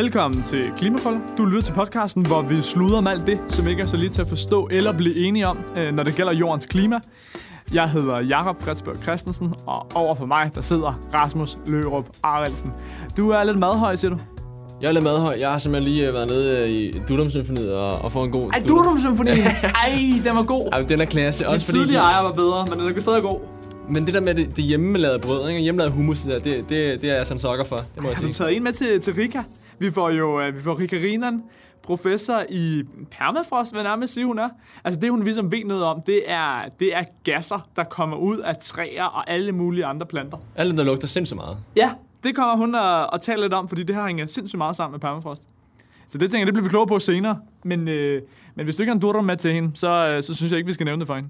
Velkommen til Klimafolder. Du lytter til podcasten, hvor vi sluder om alt det, som ikke er så lige til at forstå eller blive enige om, øh, når det gælder jordens klima. Jeg hedder Jakob Fredsberg Christensen, og over for mig, der sidder Rasmus Lørup Arelsen. Du er lidt madhøj, siger du? Jeg er lidt madhøj. Jeg har simpelthen lige øh, været nede øh, i Dudum Symfoniet og, og fået en god... Ej, Dudum Symfonien! Ej, den var god. Ej, den er klasse. Også fordi tidligere ejer var bedre, men den er stadig god. Men det der med det, det hjemmelavede brød, ikke? hjemmelavede hummus, det, det, det, det er jeg sådan sokker for. Det må jeg Har sige. du taget en med til, til Rika? Vi får jo uh, vi får Rika Rinan, professor i permafrost, hvad nærmest sige, hun er. Altså det, hun ligesom ved noget om, det er, det er gasser, der kommer ud af træer og alle mulige andre planter. Alle der lugter sindssygt meget. Ja, det kommer hun at, at tale lidt om, fordi det her hænger sindssygt meget sammen med permafrost. Så det tænker jeg, det bliver vi klogere på senere. Men, øh, men hvis du ikke har en durter med til hende, så, øh, så synes jeg ikke, vi skal nævne det for hende.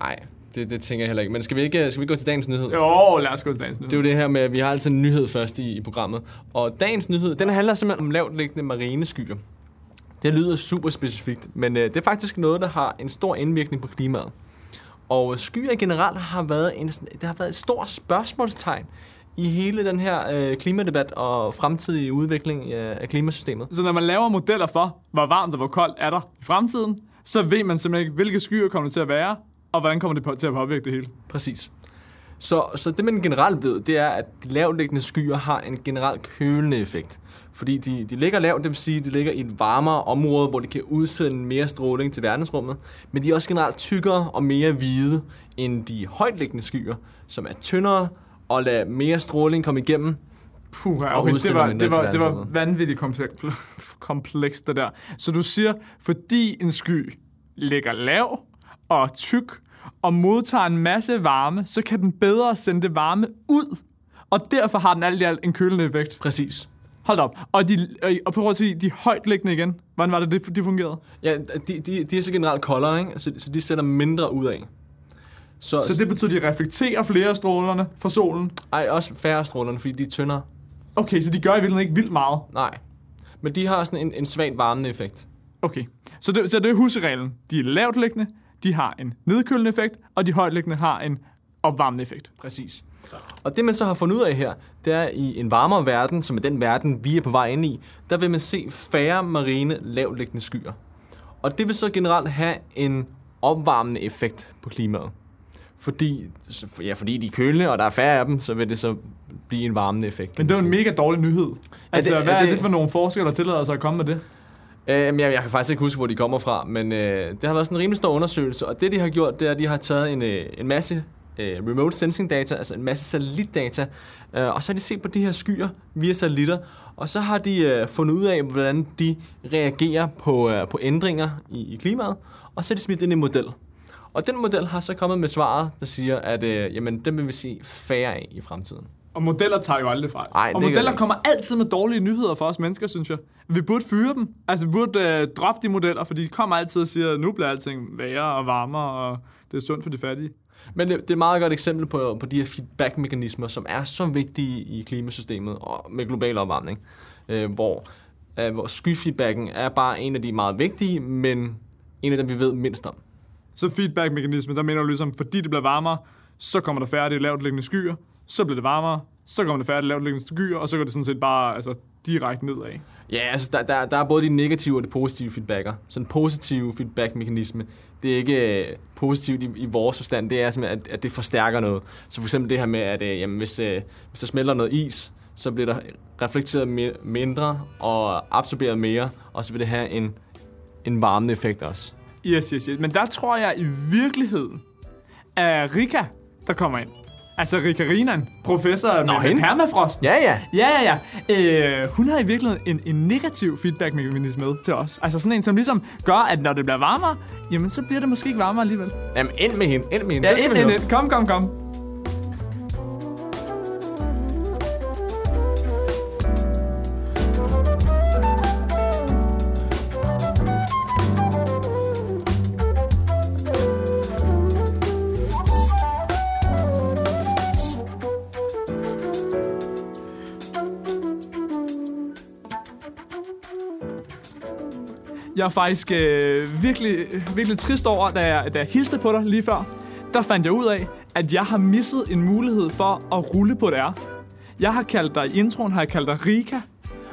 Nej, det, det tænker jeg heller ikke. Men skal vi ikke, skal vi gå til dagens nyhed? Jo, lad os gå til dagens nyhed. Det er jo det her med, at vi har altid en nyhed først i, i programmet. Og dagens nyhed, den handler simpelthen om lavt liggende marineskyer. Det lyder super specifikt, men øh, det er faktisk noget, der har en stor indvirkning på klimaet. Og skyer generelt har været, en, det har været et stort spørgsmålstegn i hele den her øh, klimadebat og fremtidige udvikling øh, af klimasystemet. Så når man laver modeller for, hvor varmt og hvor koldt er der i fremtiden, så ved man simpelthen ikke, hvilke skyer kommer det til at være, og hvordan kommer det på, til at påvirke det hele. Præcis. Så, så det man generelt ved, det er, at de lavtliggende skyer har en generelt kølende effekt. Fordi de, de ligger lavt, det vil sige, at de ligger i et varmere område, hvor de kan udsende mere stråling til verdensrummet. Men de er også generelt tykkere og mere hvide end de højtliggende skyer, som er tyndere og lader mere stråling komme igennem. Puh, Og okay, det var, det var, det var vanvittigt kompleks, komplekst, det der. Så du siger, fordi en sky ligger lav og tyk og modtager en masse varme, så kan den bedre sende det varme ud. Og derfor har den alt i alt en kølende effekt. Præcis. Hold op. Og, de, og prøv at sige, de højtliggende igen. Hvordan var det, det de fungerede? Ja, de, de, de er så generelt koldere, ikke? Så, så de sætter mindre ud af. Så, Så det betyder, at de reflekterer flere af strålerne fra solen. ej, også færre strålerne, fordi de er tyndere. Okay, så de gør i virkeligheden ikke vildt meget. Nej. Men de har sådan en, en svagt varmende effekt. Okay, så det, så det er husreglen. De er lavt liggende, de har en nedkølende effekt, og de højtliggende har en opvarmende effekt. Præcis. Og det man så har fundet ud af her, det er i en varmere verden, som er den verden, vi er på vej ind i, der vil man se færre marine lavtliggende skyer. Og det vil så generelt have en opvarmende effekt på klimaet. Fordi, ja, fordi de er kølende, og der er færre af dem, så vil det så blive en varmende effekt. Men det er jo en mega dårlig nyhed. Altså, det- hvad er er det, det- for nogle forskere, der tillader sig at komme med det? Øh, jeg, jeg kan faktisk ikke huske, hvor de kommer fra, men øh, det har været sådan en rimelig stor undersøgelse, og det de har gjort, det er, at de har taget en, øh, en masse øh, remote sensing data, altså en masse satellitdata, øh, og så har de set på de her skyer via satellitter, og så har de øh, fundet ud af, hvordan de reagerer på, øh, på ændringer i, i klimaet, og så har de smidt ind i en model. Og den model har så kommet med svaret, der siger, at øh, jamen, den vil vi se færre af i fremtiden. Og modeller tager jo aldrig fejl. Ej, og modeller kommer altid med dårlige nyheder for os mennesker, synes jeg. Vi burde fyre dem. Altså, vi burde øh, droppe de modeller, for de kommer altid og siger, at nu bliver alting værre og varmere, og det er sundt for de fattige. Men det, det er et meget godt eksempel på, på de her feedback-mekanismer, som er så vigtige i klimasystemet og med global opvarmning, øh, hvor, øh, hvor skyfeedbacken er bare en af de meget vigtige, men en af dem, vi ved mindst om. Så feedback-mekanismen, der mener du ligesom, fordi det bliver varmere, så kommer der de lavt liggende skyer, så bliver det varmere, så kommer der færre af de lavt liggende skyer, og så går det sådan set bare altså, direkte nedad. Ja, altså der, der, der er både de negative og de positive feedbacker. Så en positiv feedback-mekanisme, det er ikke øh, positivt i, i vores forstand, det er simpelthen, at, at det forstærker noget. Så for eksempel det her med, at øh, jamen, hvis, øh, hvis der smelter noget is, så bliver der reflekteret mi- mindre og absorberet mere, og så vil det have en, en varmende effekt også. Yes, yes, yes. Men der tror jeg i virkeligheden, at Rika, der kommer ind. Altså Rika Rinan, professor Nå, med, hende? permafrost. Ja, ja. Ja, ja, ja. Øh, hun har i virkeligheden en, en negativ feedback-mekanisme med til os. Altså sådan en, som ligesom gør, at når det bliver varmere, jamen så bliver det måske ikke varmere alligevel. Jamen, ind med hende, ind med hende. Ja, det skal ind, vi ind, ind. Kom, kom, kom. Jeg er faktisk øh, virkelig, virkelig trist over, da jeg, da jeg hilste på dig lige før. Der fandt jeg ud af, at jeg har misset en mulighed for at rulle på det er. Jeg har kaldt dig, i introen har jeg kaldt dig Rika.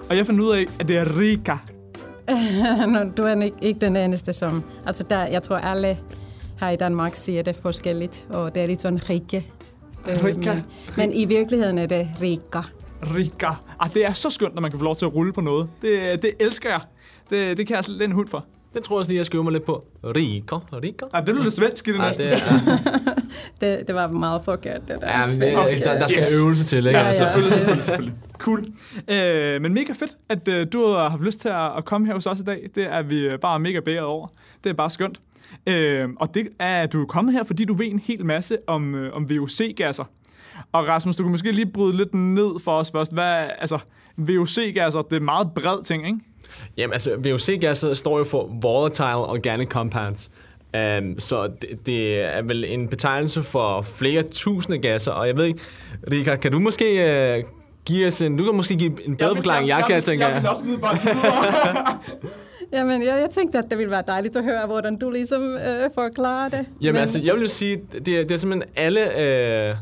Og jeg fandt ud af, at det er Rika. Nå, du er ikke, ikke den eneste, som... Altså, der, jeg tror, alle her i Danmark siger det forskelligt, og det er lidt sådan Rike. Øh, Rika. Men, men i virkeligheden er det Rika. Rika. Ah, det er så skønt, når man kan få lov til at rulle på noget. Det, det elsker jeg. Det, det kan jeg altså lidt en hund for. Det tror jeg også lige, jeg skal øve mig lidt på. Rika, Rika. Ah, det blev lidt svensk i det næste. det Det, det var meget forkert, det der. ja, men det, Okay. der, der skal Yes. øvelse til, ikke? Ja, Ja, ja. selvfølgelig, selvfølgelig, selvfølgelig. Cool. Øh, men mega fedt, at øh, du har haft lyst til at, at komme her hos os i dag. Det er vi bare mega bæret over. Det er bare skønt. Øh, og det er, at du er kommet her, fordi du ved en hel masse om, øh, om VOC-gasser. Og Rasmus, du kan måske lige bryde lidt ned for os først. Hvad, altså, VOC-gasser, det er en meget bred ting, ikke? Jamen, altså, VOC-gasser står jo for Volatile Organic Compounds. Um, så det, det er vel en betegnelse for flere tusinde gasser, og jeg ved ikke, Rika, kan du måske uh, give os en, du kan måske give en bedre forklaring, jeg kan, tænker jeg. jeg. vil også bolden videre. Jamen, jeg, jeg tænkte, at det ville være dejligt at høre, hvordan du ligesom øh, forklarer det. Jamen Men- altså, jeg vil jo sige, det er, det er simpelthen alle øh,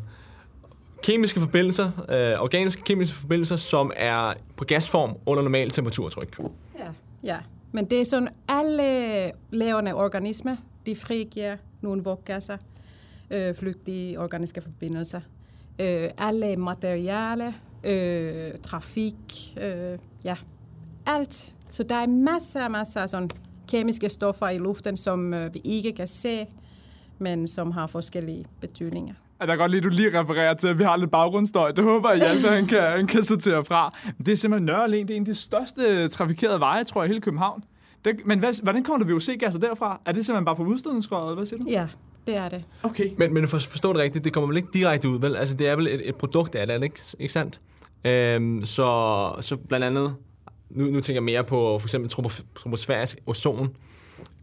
kemiske forbindelser, øh, organiske kemiske forbindelser, som er på gasform under normal temperaturtryk. Ja, ja. Men det er sådan, alle levende organismer, de frigiver nogle våggasser, øh, flygtige organiske forbindelser. Øh, alle materialer, øh, trafik, øh, ja, alt. Så der er masser masser af sådan kemiske stoffer i luften, som øh, vi ikke kan se, men som har forskellige betydninger. Jeg kan godt lide, at du lige refererer til, at vi har lidt baggrundsstøj. Det håber jeg, Hjalte, han kan, han kan sortere fra. Men det er simpelthen Nørre Allé. Det er en af de største trafikerede veje, tror jeg, i hele København. Det, men hvad, hvordan kommer der VOC-gasser derfra? Er det simpelthen bare fra udstødningsrøret, eller hvad siger du? Ja, det er det. Okay. Men, men for at forstå det rigtigt, det kommer vel ikke direkte ud, vel? Altså, det er vel et, et produkt af det, er ikke, ikke sandt? Øhm, så, så blandt andet, nu, nu tænker jeg mere på for eksempel tropo- troposfærisk ozon.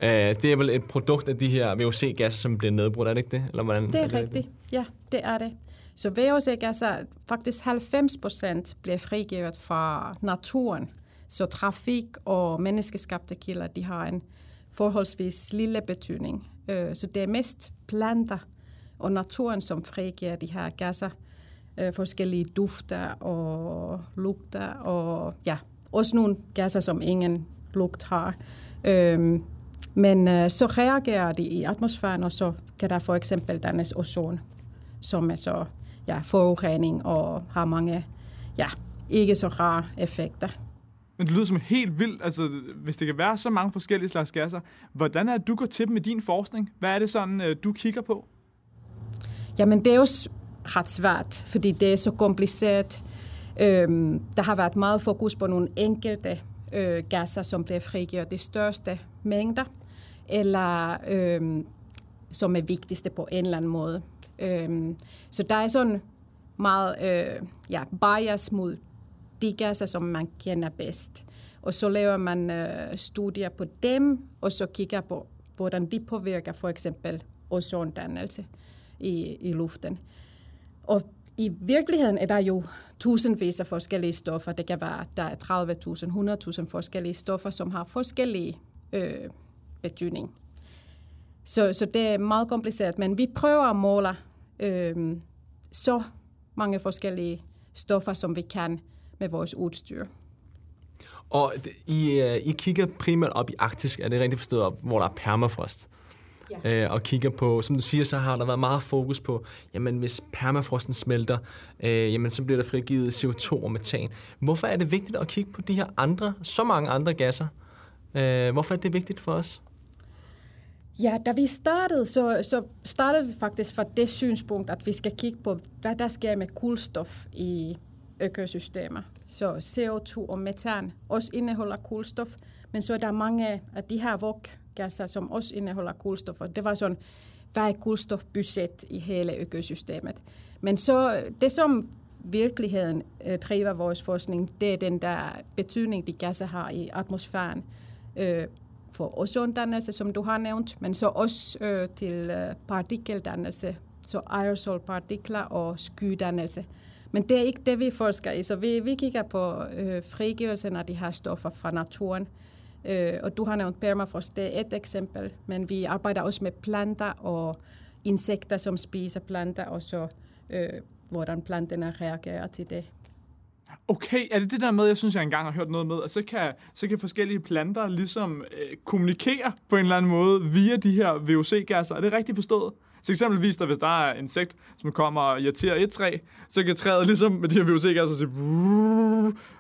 Øh, det er vel et produkt af de her VOC-gasser, som bliver nedbrudt, er det ikke det? Eller hvordan, Det er rigtigt. Ja, det er det. Så VOC-gasser, faktisk 90 procent bliver frigivet fra naturen. Så trafik og menneskeskabte kilder, de har en forholdsvis lille betydning. Øh, Så det er mest planter og naturen, som frigiver de her gasser. Øh, Forskellige dufter og lugter og ja, også nogle gasser, som ingen lugt har. Øhm, Men øh, så reagerer de i atmosfæren, og så kan der for eksempel dannes ozon, som er så ja, forurening og har mange ja, ikke så rare effekter. Men det lyder som helt vildt, altså hvis det kan være så mange forskellige slags gasser. Hvordan er det, du går til dem med din forskning? Hvad er det sådan, øh, du kigger på? Jamen, det er også ret svært, fordi det er så kompliceret. Øhm, der har været meget fokus på nogle enkelte øh, gasser, som bliver frigivet de største mængder, eller øhm, som er vigtigste på en eller anden måde. Øhm, så der er sådan meget øh, ja, bias mod de gasser, som man kender bedst. Og så laver man øh, studier på dem, og så kigger på, hvordan de påvirker for eksempel ozondannelse i, i luften. Og i virkeligheden er der jo tusindvis af forskellige stoffer. Det kan være, at der er 30.000, 100.000 forskellige stoffer, som har forskellige øh, betydning. Så, så det er meget kompliceret, men vi prøver at måle øh, så mange forskellige stoffer, som vi kan med vores udstyr. Og I, øh, I kigger primært op i Arktis, er det rigtigt forstået, op, hvor der er permafrost? Ja. Øh, og kigger på, som du siger, så har der været meget fokus på, jamen hvis permafrosten smelter, øh, jamen så bliver der frigivet CO2 og metan. Hvorfor er det vigtigt at kigge på de her andre, så mange andre gasser? Øh, hvorfor er det vigtigt for os? Ja, da vi startede, så, så startede vi faktisk fra det synspunkt, at vi skal kigge på, hvad der sker med kulstof i økosystemer. Så CO2 og metan også indeholder kulstof, men så er der mange af de her vokgasser, som også indeholder kulstof. Og det var sådan, hvad er kulstofbudget i hele økosystemet? Men så det, som virkeligheden øh, driver vores forskning, det er den der betydning, de gasser har i atmosfæren. Øh, for ozondannelse, som du har nævnt, men så også øh, til øh, partikeldannelse, så aerosolpartikler og skydannelse. Men det er ikke det, vi forsker i, så vi, vi kigger på øh, frigivelsen af de her stoffer fra naturen. Øh, og du har nævnt permafrost, det er et eksempel, men vi arbejder også med planter og insekter, som spiser planter, og så øh, hvordan planterne reagerer til det. Okay, er det det der med, jeg synes, jeg engang har hørt noget med, at så kan, så kan forskellige planter ligesom øh, kommunikere på en eller anden måde via de her VOC-gasser? Er det rigtigt forstået? Så eksempelvis, der, hvis der er en insekt, som kommer og irriterer et træ, så kan træet ligesom med de her VOC-gasser sige,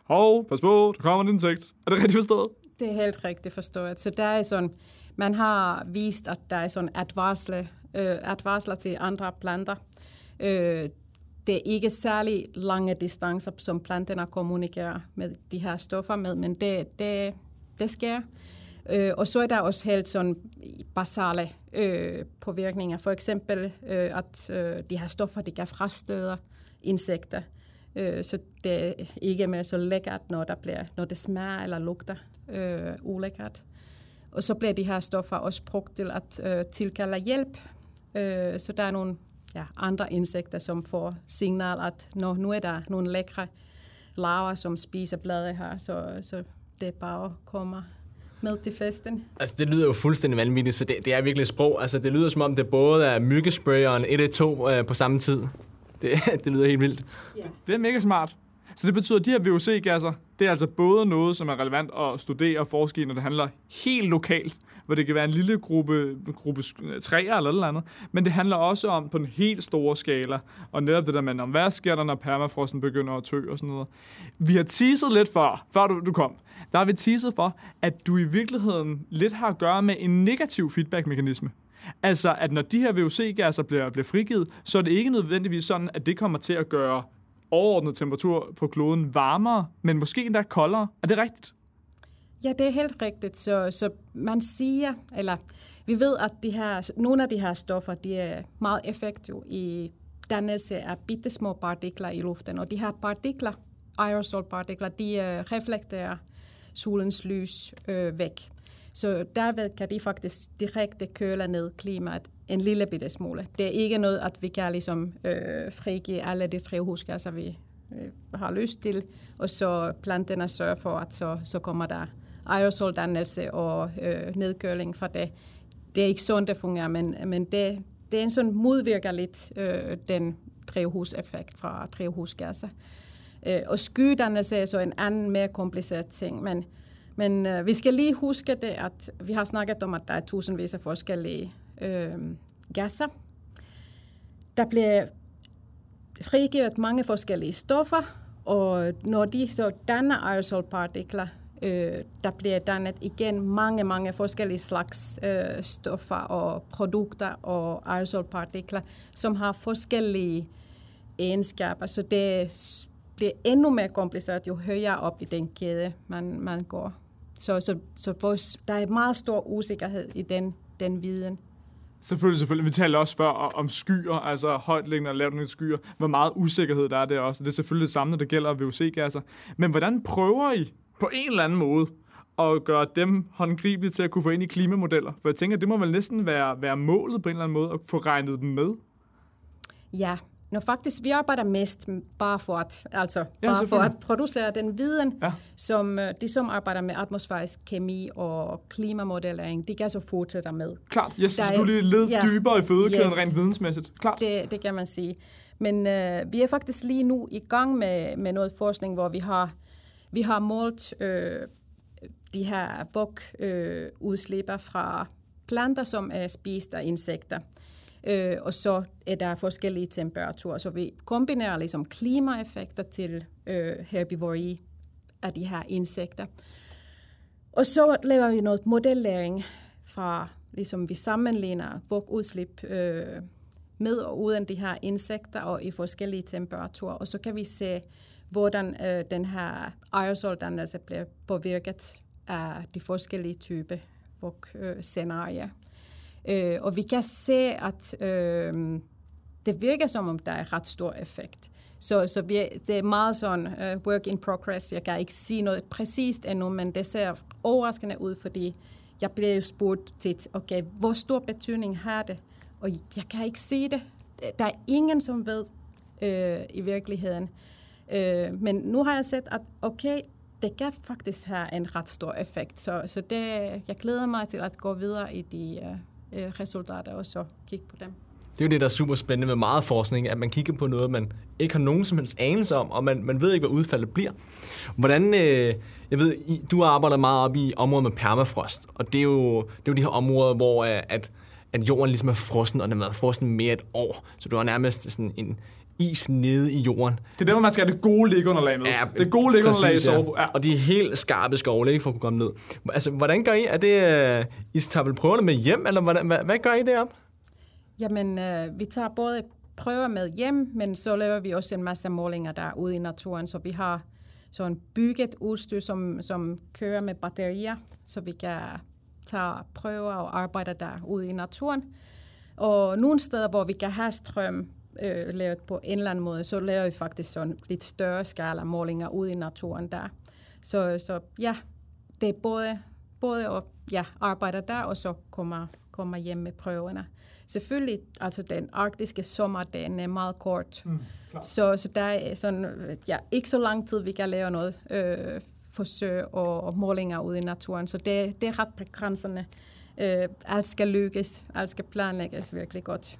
hov, pas på, der kommer en insekt. Er det rigtigt forstået? Det er helt rigtigt forstået. Så der er sådan, man har vist, at der er sådan advarsler, øh, advarsler til andre planter. Øh, det er ikke særlig lange distancer, som planterne kommunikerer med de her stoffer med, men det, det, det sker. Øh, og så er der også helt sådan basale øh, påvirkninger. For eksempel, øh, at øh, de her stoffer, de kan frastøde insekter. Øh, så det er ikke mere så lækkert, når, der bliver, når det smager eller lugter øh, ulækkert. Og så bliver de her stoffer også brugt til at øh, tilkalde hjælp. Øh, så der er nogle ja, andre insekter, som får signal, at når nu er der nogle lækre larver, som spiser blade her, så, så det er bare at komme med til festen. Altså, det lyder jo fuldstændig vanvittigt, så det, det er virkelig sprog. Altså, det lyder som om, det både er myggespray og en 112 øh, på samme tid. Det, det lyder helt vildt. Yeah. Det, det er mega smart. Så det betyder, at de her VOC-gasser, det er altså både noget, som er relevant at studere og forske i, når det handler helt lokalt, hvor det kan være en lille gruppe, gruppe øh, træer eller noget andet, men det handler også om på den helt store skala, og netop det der med, om hvad sker der, når permafrosten begynder at tø og sådan noget. Vi har teaset lidt før, før du, du kom, der har vi teaset for, at du i virkeligheden lidt har at gøre med en negativ feedback-mekanisme. Altså, at når de her VOC-gasser bliver, bliver frigivet, så er det ikke nødvendigvis sådan, at det kommer til at gøre overordnet temperatur på kloden varmere, men måske endda koldere. Er det rigtigt? Ja, det er helt rigtigt. Så, så man siger, eller vi ved, at de her, nogle af de her stoffer, de er meget effektive i dannelse af bitte små partikler i luften. Og de her partikler, aerosolpartikler, de øh, reflekterer solens lys øh, væk. Så derved kan de faktisk direkte køle ned klimaet en lille bitte smule. Det er ikke noget, at vi kan ligesom øh, frigive alle de drivhusgasser, vi øh, har lyst til, og så planterne sørger for, at så, så kommer der aerosoldannelse og øh, nedkøling fra det. Det er ikke sådan, det fungerer, men, men det, det er en sådan modvirker lidt øh, den drivhuseffekt fra drivhusgasser. Øh, og skydannelse er så en anden, mere kompliceret ting, men men øh, vi skal lige huske det, at vi har snakket om, at der er tusindvis af forskellige øh, gasser. Der bliver frigivet mange forskellige stoffer, og når de så danner aerosolpartikler, øh, der bliver dannet igen mange, mange forskellige slags øh, stoffer og produkter og aerosolpartikler, som har forskellige egenskaber. Så det bliver endnu mere kompliceret, jo højere op i den kæde man, man går. Så, så, så vores, der er meget stor usikkerhed i den, den viden. Selvfølgelig, selvfølgelig. Vi talte også før om skyer, altså højtliggende og lavt skyer. Hvor meget usikkerhed der er det også. Det er selvfølgelig det samme, når det gælder VOC-gasser. Men hvordan prøver I på en eller anden måde at gøre dem håndgribelige til at kunne få ind i klimamodeller? For jeg tænker, det må vel næsten være, være målet på en eller anden måde at få regnet dem med? Ja, Nå, faktisk, vi arbejder mest bare for at, altså, ja, bare for at producere den viden, ja. som øh, de, som arbejder med atmosfærisk kemi og klimamodellering, de kan så fortsætte med. Klart, yes, Der så du lige led ja, dybere i fødekæden yes, rent vidensmæssigt. Klart. Det, det kan man sige. Men øh, vi er faktisk lige nu i gang med, med noget forskning, hvor vi har, vi har målt øh, de her vok-udslipper øh, fra planter, som er spist af insekter. Øh, og så er der forskellige temperaturer. Så vi kombinerer ligesom klimaeffekter til øh, herbivori af de her insekter. Og så laver vi noget modellering fra, ligesom vi sammenligner udslip øh, med og uden de her insekter og i forskellige temperaturer. Og så kan vi se, hvordan øh, den her aerosoldannelse bliver påvirket af de forskellige typer øh, scenarier. Øh, og vi kan se, at øh, det virker som om, der er ret stor effekt. Så, så vi, det er meget sådan uh, work in progress. Jeg kan ikke sige noget præcist endnu, men det ser overraskende ud, fordi jeg bliver jo spurgt tit, okay, hvor stor betydning har det? Og jeg kan ikke sige det. Der er ingen, som ved øh, i virkeligheden. Øh, men nu har jeg set, at okay, det kan faktisk have en ret stor effekt. Så, så det, jeg glæder mig til at gå videre i de, uh, øh, resultater og så kigge på dem. Det er jo det, der er super spændende med meget forskning, at man kigger på noget, man ikke har nogen som helst anelse om, og man, man ved ikke, hvad udfaldet bliver. Hvordan, øh, jeg ved, I, du har arbejdet meget op i områder med permafrost, og det er jo, det er jo de her områder, hvor øh, at, at jorden ligesom er frossen, og den har været frossen mere et år. Så du har nærmest sådan en is nede i jorden. Det er der, hvor man skal have det gode liggeunderlag med. Ja, det gode liggeunderlag i sovebo. Ja. Og de er helt skarpe skovle, ikke, for at kunne komme ned. Altså, hvordan gør I? Er det, uh, I tager vel prøverne med hjem, eller hvordan, hvad, hvad gør I deroppe? Jamen, øh, vi tager både prøver med hjem, men så laver vi også en masse målinger der ude i naturen, så vi har sådan bygget udstyr, som, som kører med batterier, så vi kan tage prøver og arbejde der ude i naturen. Og nogle steder, hvor vi kan have strøm øh, lavet på en eller anden måde, så laver vi faktisk sådan lidt større skala målinger ude i naturen der. Så, så ja, det er både, både at ja, arbejde der, og så kommer, kommer hjem med prøverne. Selvfølgelig, altså den arktiske sommer, den er meget kort. Mm, så, så der er sådan, ja, ikke så lang tid, vi kan lave noget øh, forsøg og, og målinger ude i naturen. Så det, det er ret begrænsende. Øh, alt skal lykkes, alt skal planlægges virkelig godt.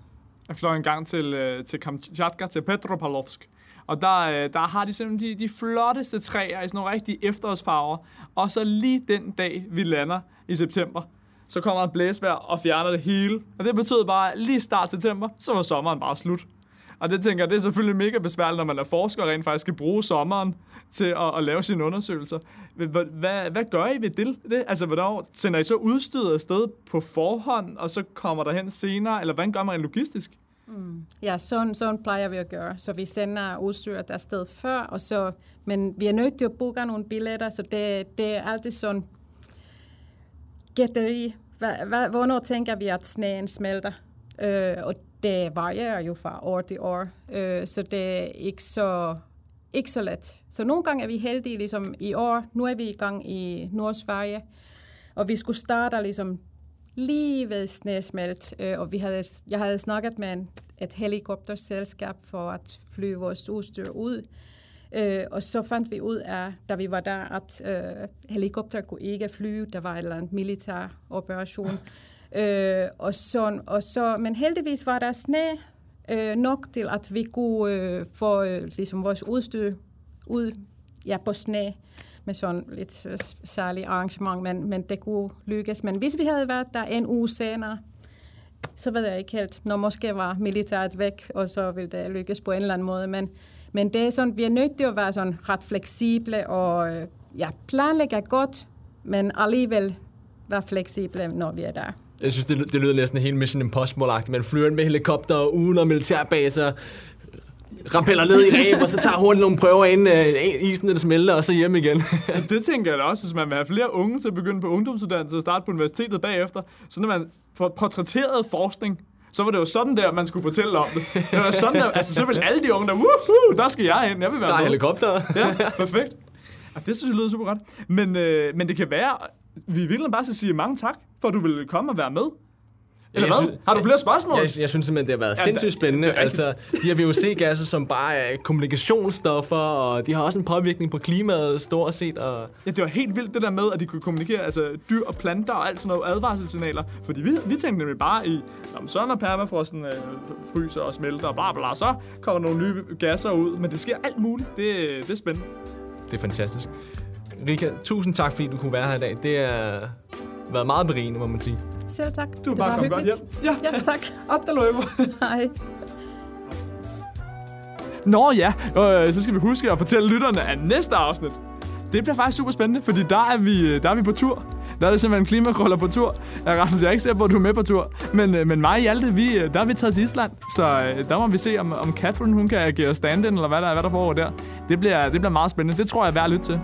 Jeg fløj en gang til, øh, til Kamchatka, til Petropavlovsk. Og der, øh, der har de simpelthen de, de flotteste træer i sådan nogle rigtige efterårsfarver. Og så lige den dag, vi lander i september, så kommer der blæsvejr og fjerner det hele. Og det betyder bare, at lige start september, så var sommeren bare slut. Og det tænker jeg, det er selvfølgelig mega besværligt, når man er forsker og rent faktisk skal bruge sommeren til at, at lave sine undersøgelser. Hvad, hvad, hvad gør I ved det? det? Altså, hvornår sender I så udstyret afsted på forhånd, og så kommer der hen senere? Eller hvordan gør man logistisk? Mm. Ja, sådan, sådan plejer vi at gøre. Så vi sender udstyret afsted før, og så, men vi er nødt til at booke nogle billetter, så det, det er altid sådan gætteri. Hvornår tænker vi, at sneen smelter? Øh, og det varierer jo fra år til år, øh, så det er ikke så, ikke så let. Så nogle gange er vi heldige, ligesom i år, nu er vi i gang i Nordsverige, og vi skulle starte ligesom lige ved snesmelt, øh, og vi havde, jeg havde snakket med en, et helikopterselskab for at flyve vores udstyr ud, Øh, og så fandt vi ud af, da vi var der, at øh, helikopter kunne ikke flyve. Der var en eller anden militær operation øh, og så, og så, men heldigvis var der sne øh, nok til, at vi kunne øh, få øh, ligesom vores udstyr ud ja, på sne med sådan lidt øh, særlig arrangement, men, men det kunne lykkes. Men hvis vi havde været der en uge senere, så ved jeg ikke helt, når måske var militæret væk, og så ville det lykkes på en eller anden måde. Men, men det er sådan, vi er nødt til at være sådan ret fleksible og øh, ja, planlægge godt, men alligevel være fleksible, når vi er der. Jeg synes, det, det lyder næsten helt Mission Impossible-agtigt. Man flyver med helikopter uden og militærbaser, rampeller ned i ræb, og så tager hurtigt nogle prøver ind uh, isen, der smelter, og så hjem igen. det tænker jeg da også, hvis man vil have flere unge til at begynde på ungdomsuddannelse og starte på universitetet bagefter. Så når man får portrætteret forskning, så var det jo sådan der, man skulle fortælle om det. Det var sådan der, altså så vil alle de unge der, woohoo, der skal jeg ind, jeg vil være Der er med. helikopter. Ja, perfekt. Og det synes jeg lyder super godt. Men, øh, men det kan være, vi vil bare så sige mange tak, for du vil komme og være med. Eller Jeg hvad? synes- Har du flere spørgsmål? Jeg, jeg synes simpelthen, det har været Ja, sindssygt spændende. er rigtigt. altså, de her VOC-gasser, som bare er kommunikationsstoffer, og de har også en påvirkning på klimaet stort set. Og Ja, det var helt vildt det der med, at de kunne kommunikere altså dyr og planter og alt sådan noget advarselssignaler. Fordi vi, vi tænkte nemlig bare i, om så når permafrosten øh, fryser og smelter og bla bla, så kommer nogle nye gasser ud. Men det sker alt muligt. Det, det er spændende. det er fantastisk. Rika, tusind tak, fordi du kunne være her i dag. Det har været meget berigende, må man sige. Selv tak. Du er bare kommet godt hjem. Ja, Ja, tak. Attaløber. Hej. Nå ja, øh, så skal vi huske at fortælle lytterne af næste afsnit. Det bliver faktisk super spændende, fordi der er vi, der er vi på tur. Der er det simpelthen klimakrøller på tur. Jeg, Rasmus, jeg er ikke sikker på, at du er med på tur. Men, øh, men mig og Hjalte, vi, øh, der er vi taget til Island. Så øh, der må vi se, om, om Catherine hun kan agere stand-in, eller hvad der, hvad der foregår der. Det bliver, det bliver meget spændende. Det tror jeg er værd at lytte til.